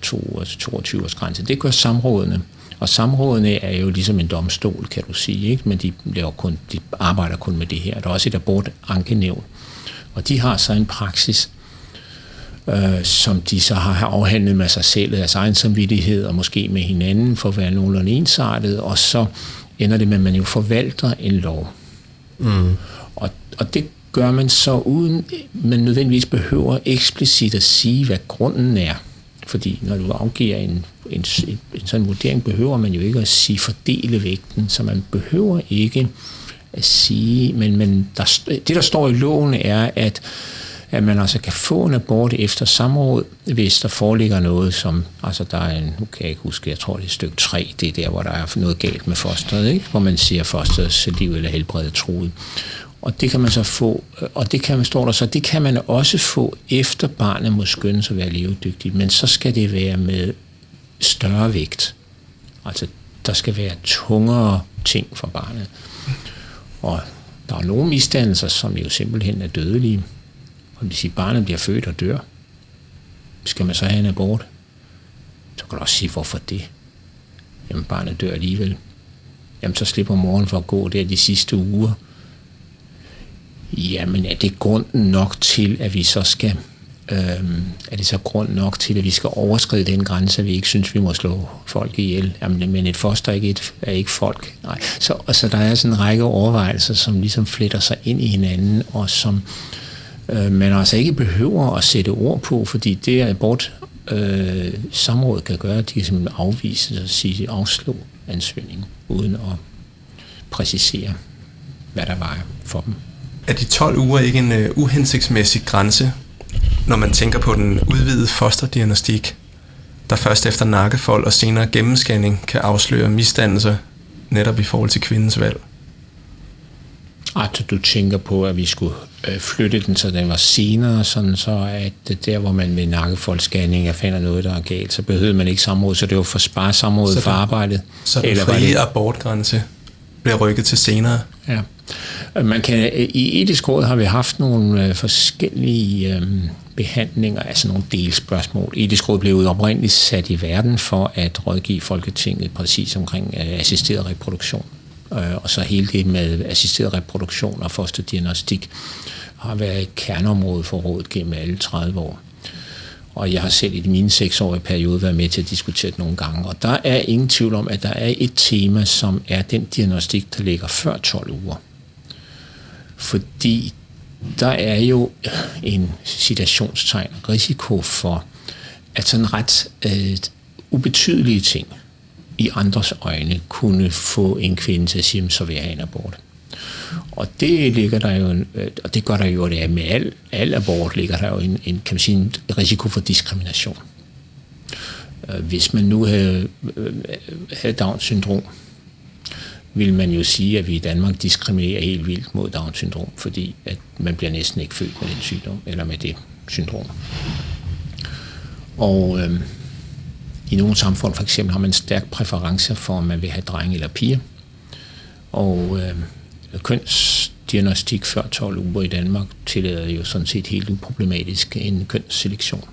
22 års grænse. Det gør samrådene. Og samrådene er jo ligesom en domstol, kan du sige, ikke? men de, laver kun, de arbejder kun med det her. Der er også et abort ankenævn, og de har så en praksis, øh, som de så har afhandlet med sig selv, deres egen samvittighed, og måske med hinanden for at være nogenlunde ensartet, og så ender det med, at man jo forvalter en lov. Mm. Og, og det gør man så uden, man nødvendigvis behøver eksplicit at sige, hvad grunden er. Fordi når du afgiver en, en, en, en sådan vurdering, behøver man jo ikke at sige fordele vægten, så man behøver ikke at sige, men, men der, det der står i loven er, at at man altså kan få en abort efter samråd, hvis der foreligger noget, som, altså der er en, nu kan jeg ikke huske, jeg tror det er stykke 3, det er der, hvor der er noget galt med fosteret, ikke? hvor man siger, at fosterets liv eller helbred er truet. Og det kan man så få, øh, og det kan man, står der så, det kan man også få efter barnet må skønnes at være levedygtigt, men så skal det være med større vægt. Altså, der skal være tungere ting for barnet. Og der er nogle misdannelser, som jo simpelthen er dødelige. Og hvis barnet bliver født og dør, skal man så have en abort? Så kan du også sige, hvorfor det? Jamen, barnet dør alligevel. Jamen, så slipper moren for at gå der de sidste uger. Jamen, er det grunden nok til, at vi så skal øhm, er det så grund nok til, at vi skal overskride den grænse, at vi ikke synes, vi må slå folk ihjel. Jamen, men et foster er ikke, et, er ikke folk. Nej. Så altså, der er sådan en række overvejelser, som ligesom fletter sig ind i hinanden, og som øh, man altså ikke behøver at sætte ord på, fordi det er abort øh, samrådet kan gøre, de kan simpelthen afvise og altså sige afslå ansøgningen, uden at præcisere, hvad der var for dem. Er de 12 uger ikke en uh, uhensigtsmæssig grænse, når man tænker på den udvidede fosterdiagnostik, der først efter nakkefold og senere gennemscanning kan afsløre misdannelser netop i forhold til kvindens valg? At du tænker på, at vi skulle øh, flytte den, så den var senere, sådan så at der, hvor man med nakkefoldsscanning finder noget, der er galt, så behøvede man ikke samråd, så det var for spare samrådet for arbejdet. Så den frie det... abortgrænse bliver rykket til senere? Ja. Øh, man kan, øh, I etisk råd har vi haft nogle øh, forskellige øh, behandlinger, altså nogle delspørgsmål. Etisk råd blev oprindeligt sat i verden for at rådgive Folketinget præcis omkring øh, assisteret reproduktion. Øh, og så hele det med assisteret reproduktion og fosterdiagnostik har været et kerneområde for rådet gennem alle 30 år. Og jeg har selv i mine seksårige periode været med til at diskutere det nogle gange. Og der er ingen tvivl om, at der er et tema, som er den diagnostik, der ligger før 12 uger. Fordi der er jo en situationstegn risiko for, at sådan ret øh, ubetydelige ting i andres øjne kunne få en kvinde til at sige, så vil jeg have en abort. Og det ligger der jo, en, øh, og det gør der jo, det er med al, al abort ligger der jo en, en, kan man sige, en risiko for diskrimination. Øh, hvis man nu havde, øh, havde Down-syndrom, vil man jo sige, at vi i Danmark diskriminerer helt vildt mod Down-syndrom, fordi at man bliver næsten ikke født med den sygdom, eller med det syndrom. Og øh, i nogle samfund for eksempel har man stærk præference for, om man vil have drenge eller piger. Og øh, kønsdiagnostik før 12 uger i Danmark tillader jo sådan set helt uproblematisk en kønsselektion.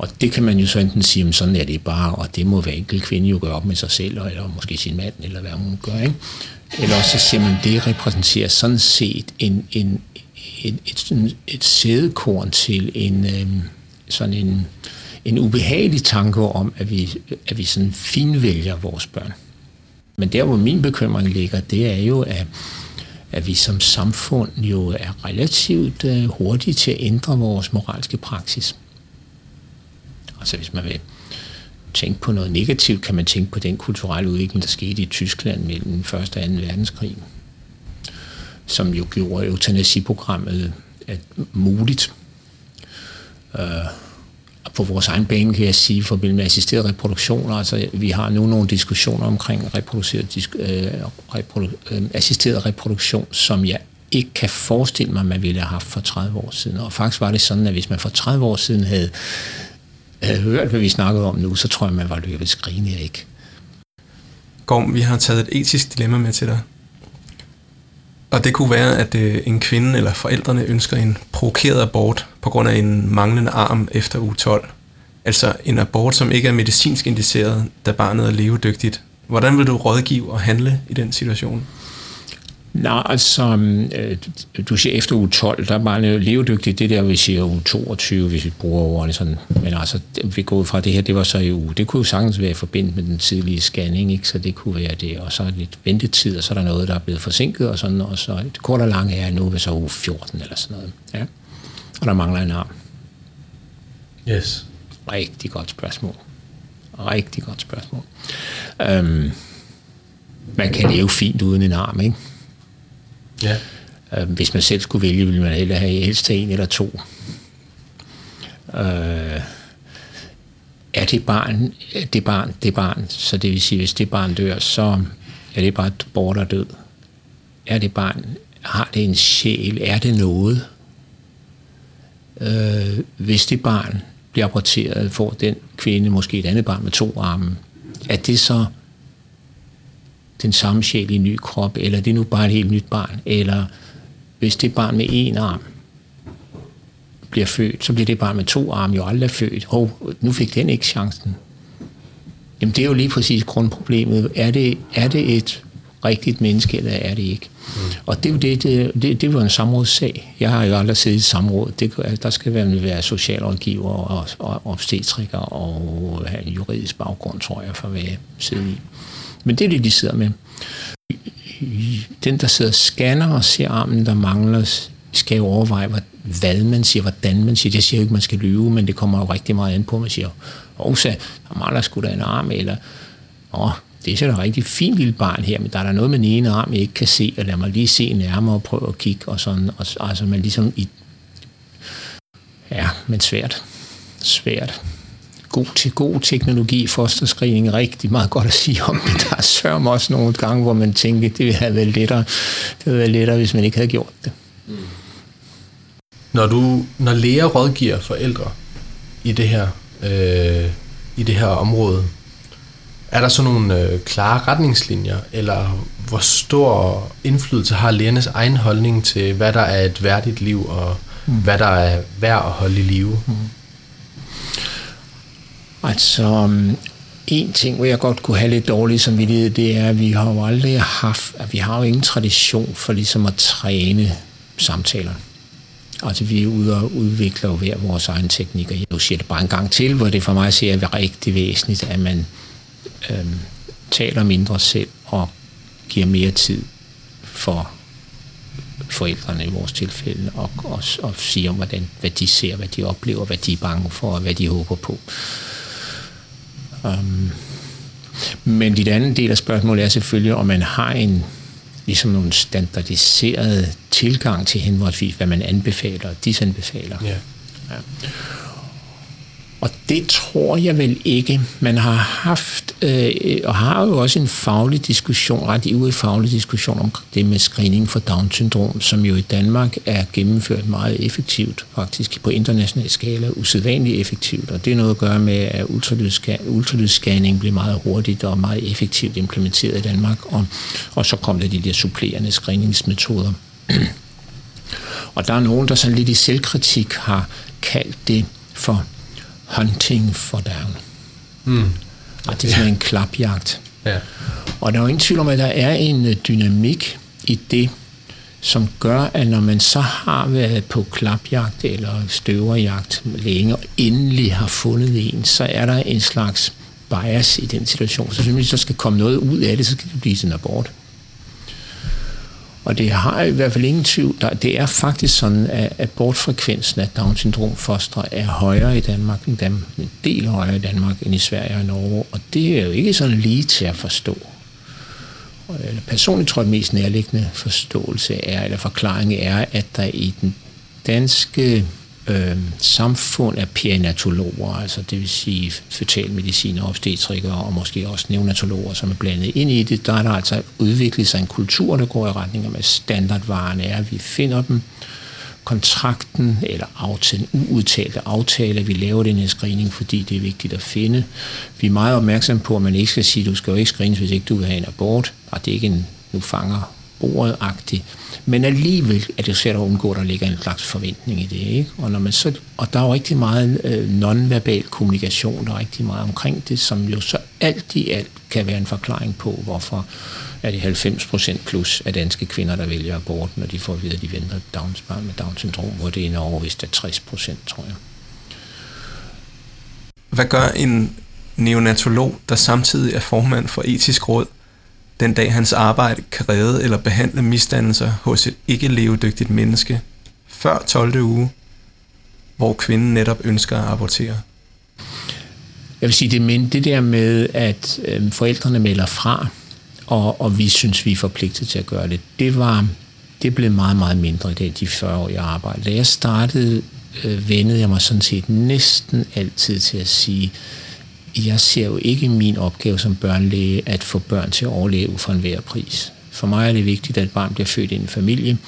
Og det kan man jo så enten sige, at sådan er det bare, og det må hver enkelt kvinde jo gøre op med sig selv, eller måske sin mand, eller hvad hun gør. Ikke? Eller også så siger man, at det repræsenterer sådan set en, en, et, et, et sædekorn til en, øhm, sådan en, en ubehagelig tanke om, at vi, at vi sådan finvælger vores børn. Men der, hvor min bekymring ligger, det er jo, at, at vi som samfund jo er relativt øh, hurtige til at ændre vores moralske praksis. Altså hvis man vil tænke på noget negativt, kan man tænke på den kulturelle udvikling, der skete i Tyskland mellem 1. og 2. verdenskrig, som jo gjorde eutanasiprogrammet muligt. Uh, på vores egen bane, kan jeg sige, for med assisteret reproduktion. Altså, vi har nu nogle diskussioner omkring reproduceret, disk, øh, reprodu, øh, assisteret reproduktion, som jeg ikke kan forestille mig, man ville have haft for 30 år siden. Og faktisk var det sådan, at hvis man for 30 år siden havde, havde hørt, hvad vi snakkede om nu, så tror jeg, man var løbet skrigende ikke. Gorm, vi har taget et etisk dilemma med til dig. Og det kunne være, at øh, en kvinde eller forældrene ønsker en provokeret abort på grund af en manglende arm efter uge 12. Altså en abort, som ikke er medicinsk indiceret, da barnet er levedygtigt. Hvordan vil du rådgive og handle i den situation? Nej, altså, øh, du siger efter uge 12, der er bare levedygtigt, det der, vi siger uge 22, hvis vi bruger ordene sådan. Men altså, vi går fra det her, det var så i uge. Det kunne jo sagtens være forbindet med den tidlige scanning, ikke? så det kunne være det. Og så er lidt ventetid, og så er der noget, der er blevet forsinket, og sådan, og så det kort og lange er nu ved så uge 14 eller sådan noget. Ja. Og der mangler en arm. Yes. Rigtig godt spørgsmål. Rigtig godt spørgsmål. Øhm, man kan leve fint uden en arm, ikke? Ja. Øh, hvis man selv skulle vælge, ville man hellere have helst en eller to. Øh, er det barn, det barn, det barn, så det vil sige, hvis det barn dør, så er det bare et og død. Er det barn, har det en sjæl, er det noget? Øh, hvis det barn bliver aborteret, får den kvinde måske et andet barn med to arme, er det så den samme sjæl i en ny krop, eller det er nu bare et helt nyt barn, eller hvis det barn med en arm bliver født, så bliver det barn med to arme jo aldrig født. Hov, nu fik den ikke chancen. Jamen det er jo lige præcis grundproblemet. Er det, er det et rigtigt menneske, eller er det ikke? Mm. Og det er jo det, det, det, det var en samrådssag. Jeg har jo aldrig siddet i samråd. Det, der skal være, være socialrådgiver og, og obstetriker og have en juridisk baggrund, tror jeg, for at sidde i. Men det er det, de sidder med. Den, der sidder og scanner og ser armen, der mangler, skal jo overveje, hvad man siger, hvordan man siger. Jeg siger jo ikke, man skal lyve, men det kommer jo rigtig meget an på. Man siger, Osa, der mangler sgu da en arm, eller åh, det er så da rigtig fint lille barn her, men der er der noget med den ene arm, jeg ikke kan se, og lad mig lige se nærmere og prøve at kigge, og sådan, og, altså man ligesom i, ja, men svært, svært god til god teknologi, fosterscreening er rigtig meget godt at sige om, men der er sørm også nogle gange, hvor man tænker, det ville have været lettere, det ville være lettere, hvis man ikke havde gjort det. Mm. Når, du, når læger rådgiver forældre i det her, øh, i det her område, er der så nogle øh, klare retningslinjer, eller hvor stor indflydelse har lægernes egen holdning til, hvad der er et værdigt liv, og mm. hvad der er værd at holde i live? Mm. Altså, um, en ting, hvor jeg godt kunne have lidt dårlig samvittighed, det er, at vi har jo aldrig haft, at vi har jo ingen tradition for ligesom at træne samtaler. Altså vi er ude og udvikler jo hver vores egen teknikker. Jeg siger det bare en gang til, hvor det for mig ser er rigtig væsentligt, at man øhm, taler mindre selv og giver mere tid for forældrene i vores tilfælde, og, og, og siger om, hvordan, hvad de ser, hvad de oplever, hvad de er bange for, og hvad de håber på. Um, men dit anden del af spørgsmålet er selvfølgelig, om man har en ligesom nogle standardiserede tilgang til henholdsvis, hvad man anbefaler og disanbefaler. Ja. Ja. Og det tror jeg vel ikke. Man har haft, øh, og har jo også en faglig diskussion, ret ivrig faglig diskussion om det med screening for Down-syndrom, som jo i Danmark er gennemført meget effektivt, faktisk på international skala, usædvanligt effektivt. Og det er noget at gøre med, at ultralydsscanning blev meget hurtigt og meget effektivt implementeret i Danmark, og, og så kom der de der supplerende screeningsmetoder. og der er nogen, der sådan lidt i selvkritik har kaldt det for hunting for down. Mm. Og det er sådan en klapjagt. Ja. Og der er jo ingen tvivl om, at der er en øh, dynamik i det, som gør, at når man så har været på klapjagt eller støverjagt længe og endelig har fundet en, så er der en slags bias i den situation. Så hvis der skal komme noget ud af det, så skal det blive sådan abort. Og det har i hvert fald ingen tvivl. Der, det er faktisk sådan, at abortfrekvensen af Down-syndrom-fostre er højere i Danmark end dem, en del højere i Danmark end i Sverige og Norge. Og det er jo ikke sådan lige til at forstå. Eller personligt tror jeg, at mest nærliggende forståelse er, eller forklaring er, at der i den danske øh, samfund af perinatologer, altså det vil sige fetalmediciner, obstetrikere og måske også neonatologer, som er blandet ind i det, der er der altså udviklet sig en kultur, der går i retning af standardvarerne er, at vi finder dem, kontrakten eller aftalen, uudtalte aftale, vi laver den her screening, fordi det er vigtigt at finde. Vi er meget opmærksomme på, at man ikke skal sige, at du skal jo ikke screenes, hvis ikke du vil have en abort, og det er ikke en, nu fanger ordet -agtig. Men alligevel er det svært at undgå, at der ligger en slags forventning i det. Ikke? Og, når man så, og der er jo rigtig meget øh, nonverbal kommunikation, der er rigtig meget omkring det, som jo så alt i alt kan være en forklaring på, hvorfor er det 90 procent plus af danske kvinder, der vælger abort, når de får at vide, at de venter et Downs barn med Down-syndrom, hvor det er overvist af 60 procent, tror jeg. Hvad gør en neonatolog, der samtidig er formand for etisk råd, den dag hans arbejde kan redde eller behandle misdannelser hos et ikke levedygtigt menneske, før 12. uge, hvor kvinden netop ønsker at abortere? Jeg vil sige, det, men det der med, at øh, forældrene melder fra, og, og vi synes, vi er forpligtet til at gøre det, det var det blev meget, meget mindre i det, de 40 år, jeg arbejdede. Da jeg startede, øh, vendede jeg mig sådan set næsten altid til at sige, jeg ser jo ikke min opgave som børnelæge at få børn til at overleve for enhver pris. For mig er det vigtigt, at et barn bliver født i en familie,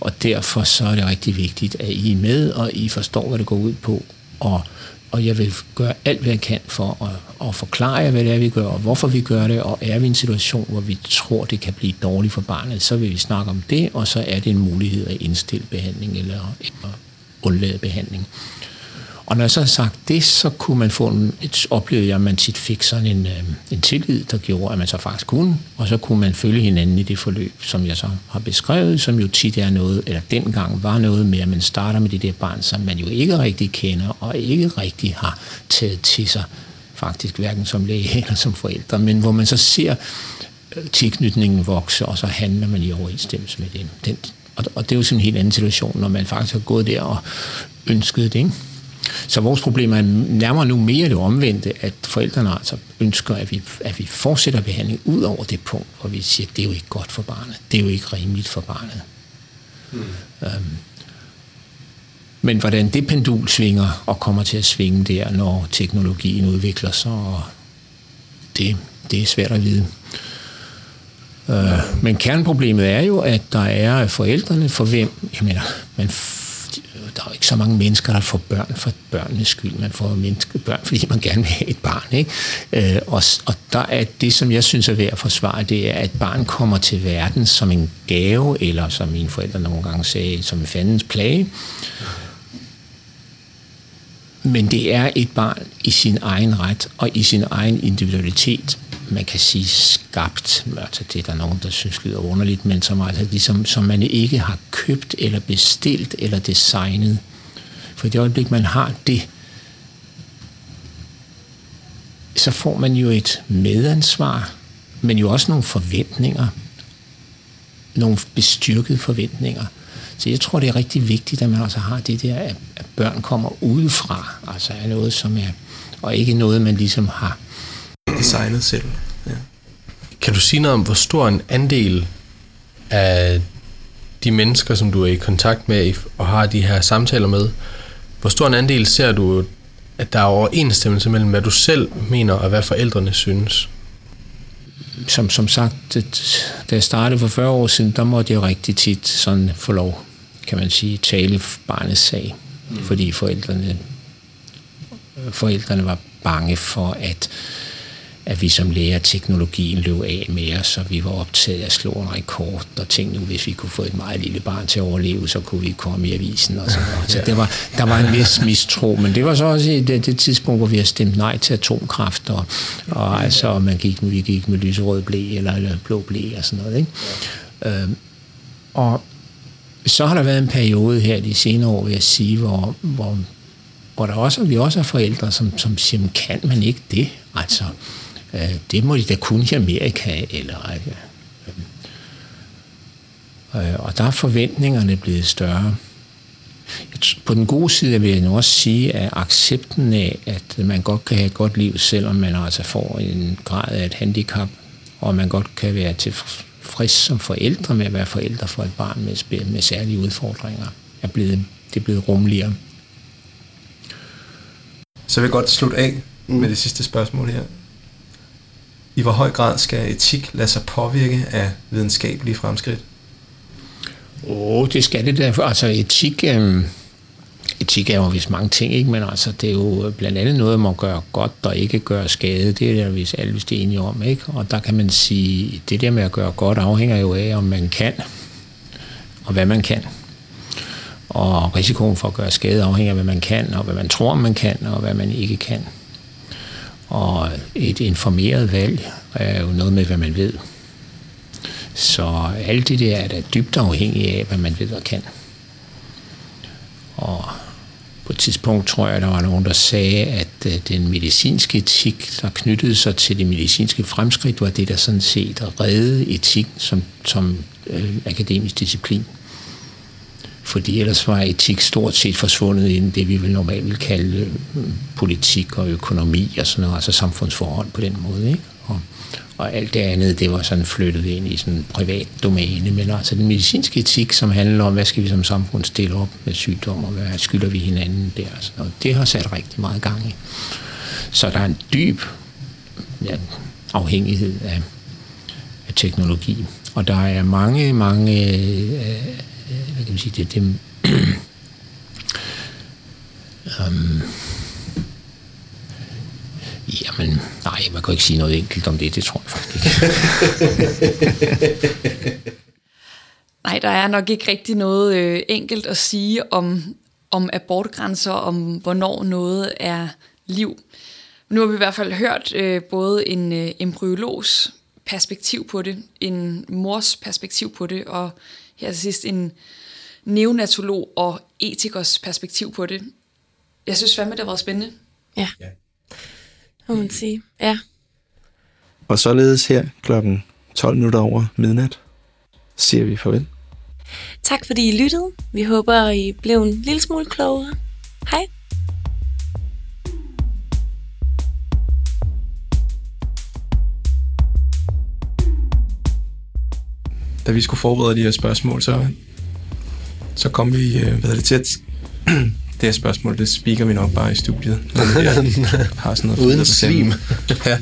og derfor så er det rigtig vigtigt, at I er med, og I forstår, hvad det går ud på, og, og jeg vil gøre alt, hvad jeg kan for at, at forklare jer, hvad det er, vi gør, og hvorfor vi gør det, og er vi i en situation, hvor vi tror, det kan blive dårligt for barnet, så vil vi snakke om det, og så er det en mulighed at indstille behandling eller, eller undlade behandling. Og når jeg så har sagt det, så kunne man få en, et, oplevede jeg, at man tit fik sådan en, øh, en tillid, der gjorde, at man så faktisk kunne, og så kunne man følge hinanden i det forløb, som jeg så har beskrevet, som jo tit er noget, eller dengang var noget med, at man starter med det der barn, som man jo ikke rigtig kender, og ikke rigtig har taget til sig, faktisk hverken som læge eller som forældre, men hvor man så ser øh, tilknytningen vokse, og så handler man i overensstemmelse med det. Den, og, og det er jo sådan en helt anden situation, når man faktisk har gået der og ønsket det, ikke? Så vores problem er nærmere nu mere det omvendte, at forældrene altså ønsker, at vi, at vi fortsætter behandling ud over det punkt, hvor vi siger, at det er jo ikke godt for barnet. Det er jo ikke rimeligt for barnet. Hmm. Øhm, Men hvordan det pendul svinger og kommer til at svinge der, når teknologien udvikler sig, og det, det er svært at vide. Øh, men kerneproblemet er jo, at der er forældrene, for hvem, jeg mener, man der er ikke så mange mennesker, der får børn for børnenes skyld. Man får menneske, børn, fordi man gerne vil have et barn. Ikke? Øh, og, og der er det, som jeg synes er værd at forsvare, det er, at barn kommer til verden som en gave, eller som mine forældre nogle gange sagde, som en fandens plage. Men det er et barn i sin egen ret og i sin egen individualitet man kan sige skabt, altså det er der nogen, der synes lyder underligt, men som, altså, ligesom, som man ikke har købt eller bestilt eller designet. For i det øjeblik, man har det, så får man jo et medansvar, men jo også nogle forventninger, nogle bestyrkede forventninger. Så jeg tror, det er rigtig vigtigt, at man også har det der, at børn kommer udefra, altså er noget, som er, og ikke noget, man ligesom har designet selv. Ja. Kan du sige noget om, hvor stor en andel af de mennesker, som du er i kontakt med og har de her samtaler med, hvor stor en andel ser du, at der er overensstemmelse mellem, hvad du selv mener og hvad forældrene synes? Som, som sagt, da jeg startede for 40 år siden, der måtte jeg rigtig tit sådan få lov, kan man sige, tale barnets sag. Mm. Fordi forældrene, forældrene var bange for, at at vi som lærer teknologien løb af med os, så vi var optaget af at slå en rekord, og tænkte nu, hvis vi kunne få et meget lille barn til at overleve, så kunne vi komme i avisen og sådan noget. Så det var, der var en vis mistro, men det var så også det, det tidspunkt, hvor vi har stemt nej til atomkraft, og, og altså, man gik, vi gik med lyserød blæ eller, eller blå blæ og sådan noget. Ikke? Øhm, og så har der været en periode her de senere år, vil jeg sige, hvor, hvor, hvor der også, vi også har forældre, som, som siger, kan man ikke det? Altså, Øh, det må de da kun i Amerika, eller... Øh, og der er forventningerne blevet større. På den gode side vil jeg nu også sige, at accepten af, at man godt kan have et godt liv, selvom man altså får en grad af et handicap, og man godt kan være tilfreds som forældre med at være forældre for et barn med, med særlige udfordringer, er blevet, det er blevet rummeligere. Så vil jeg godt slutte af med det sidste spørgsmål her. I hvor høj grad skal etik lade sig påvirke af videnskabelige fremskridt? Åh, oh, det skal det da. Altså etik, øh, etik er jo vist mange ting, ikke? men altså, det er jo blandt andet noget, man gør godt og ikke gør skade. Det er der vist alle vist enige om. Ikke? Og der kan man sige, det der med at gøre godt afhænger jo af, om man kan, og hvad man kan. Og risikoen for at gøre skade afhænger af, hvad man kan, og hvad man tror, man kan, og hvad man ikke kan. Og et informeret valg er jo noget med, hvad man ved. Så alt det der er da dybt afhængigt af, hvad man ved og kan. Og på et tidspunkt tror jeg, der var nogen, der sagde, at øh, den medicinske etik, der knyttede sig til det medicinske fremskridt, var det, der sådan set redde etik som, som øh, akademisk disciplin fordi ellers var etik stort set forsvundet i det, vi vil normalt vil kalde øh, politik og økonomi og sådan noget, altså samfundsforhold på den måde. Ikke? Og, og alt det andet, det var sådan flyttet ind i sådan en privat domæne, men altså den medicinske etik, som handler om, hvad skal vi som samfund stille op med sygdom, og hvad skylder vi hinanden der, og det har sat rigtig meget gang i. Så der er en dyb ja, afhængighed af, af teknologi, og der er mange, mange øh, hvad kan man sige, det, det um, øhm, Jamen, nej, man kan ikke sige noget enkelt om det, det tror jeg faktisk ikke. nej, der er nok ikke rigtig noget øh, enkelt at sige om, om abortgrænser, om hvornår noget er liv. Nu har vi i hvert fald hørt øh, både en øh, embryologs perspektiv på det, en mors perspektiv på det, og her til sidst en neonatolog og etikers perspektiv på det. Jeg synes fandme, det har været spændende. Ja, ja. må man sige. Ja. Og således her klokken 12 minutter over midnat siger vi farvel. Tak fordi I lyttede. Vi håber, I blev en lille smule klogere. Hej. Da vi skulle forberede de her spørgsmål, så så kom vi øh, hvad det, til at det her spørgsmål, det spiker vi nok bare i studiet. Når jeg har sådan noget Uden slim. ja.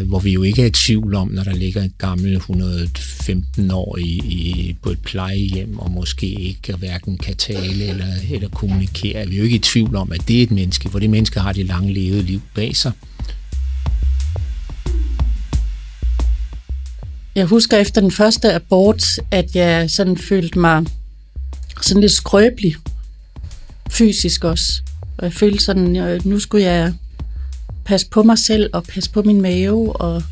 øh, hvor vi jo ikke er i tvivl om, når der ligger et gammel 115 år i, i, på et plejehjem, og måske ikke hverken kan tale eller, eller kommunikere. Vi er jo ikke i tvivl om, at det er et menneske, for det menneske har det lange levede liv bag sig. Jeg husker efter den første abort, at jeg sådan følte mig sådan lidt skrøbelig. Fysisk også. Og jeg følte sådan, at nu skulle jeg passe på mig selv og passe på min mave og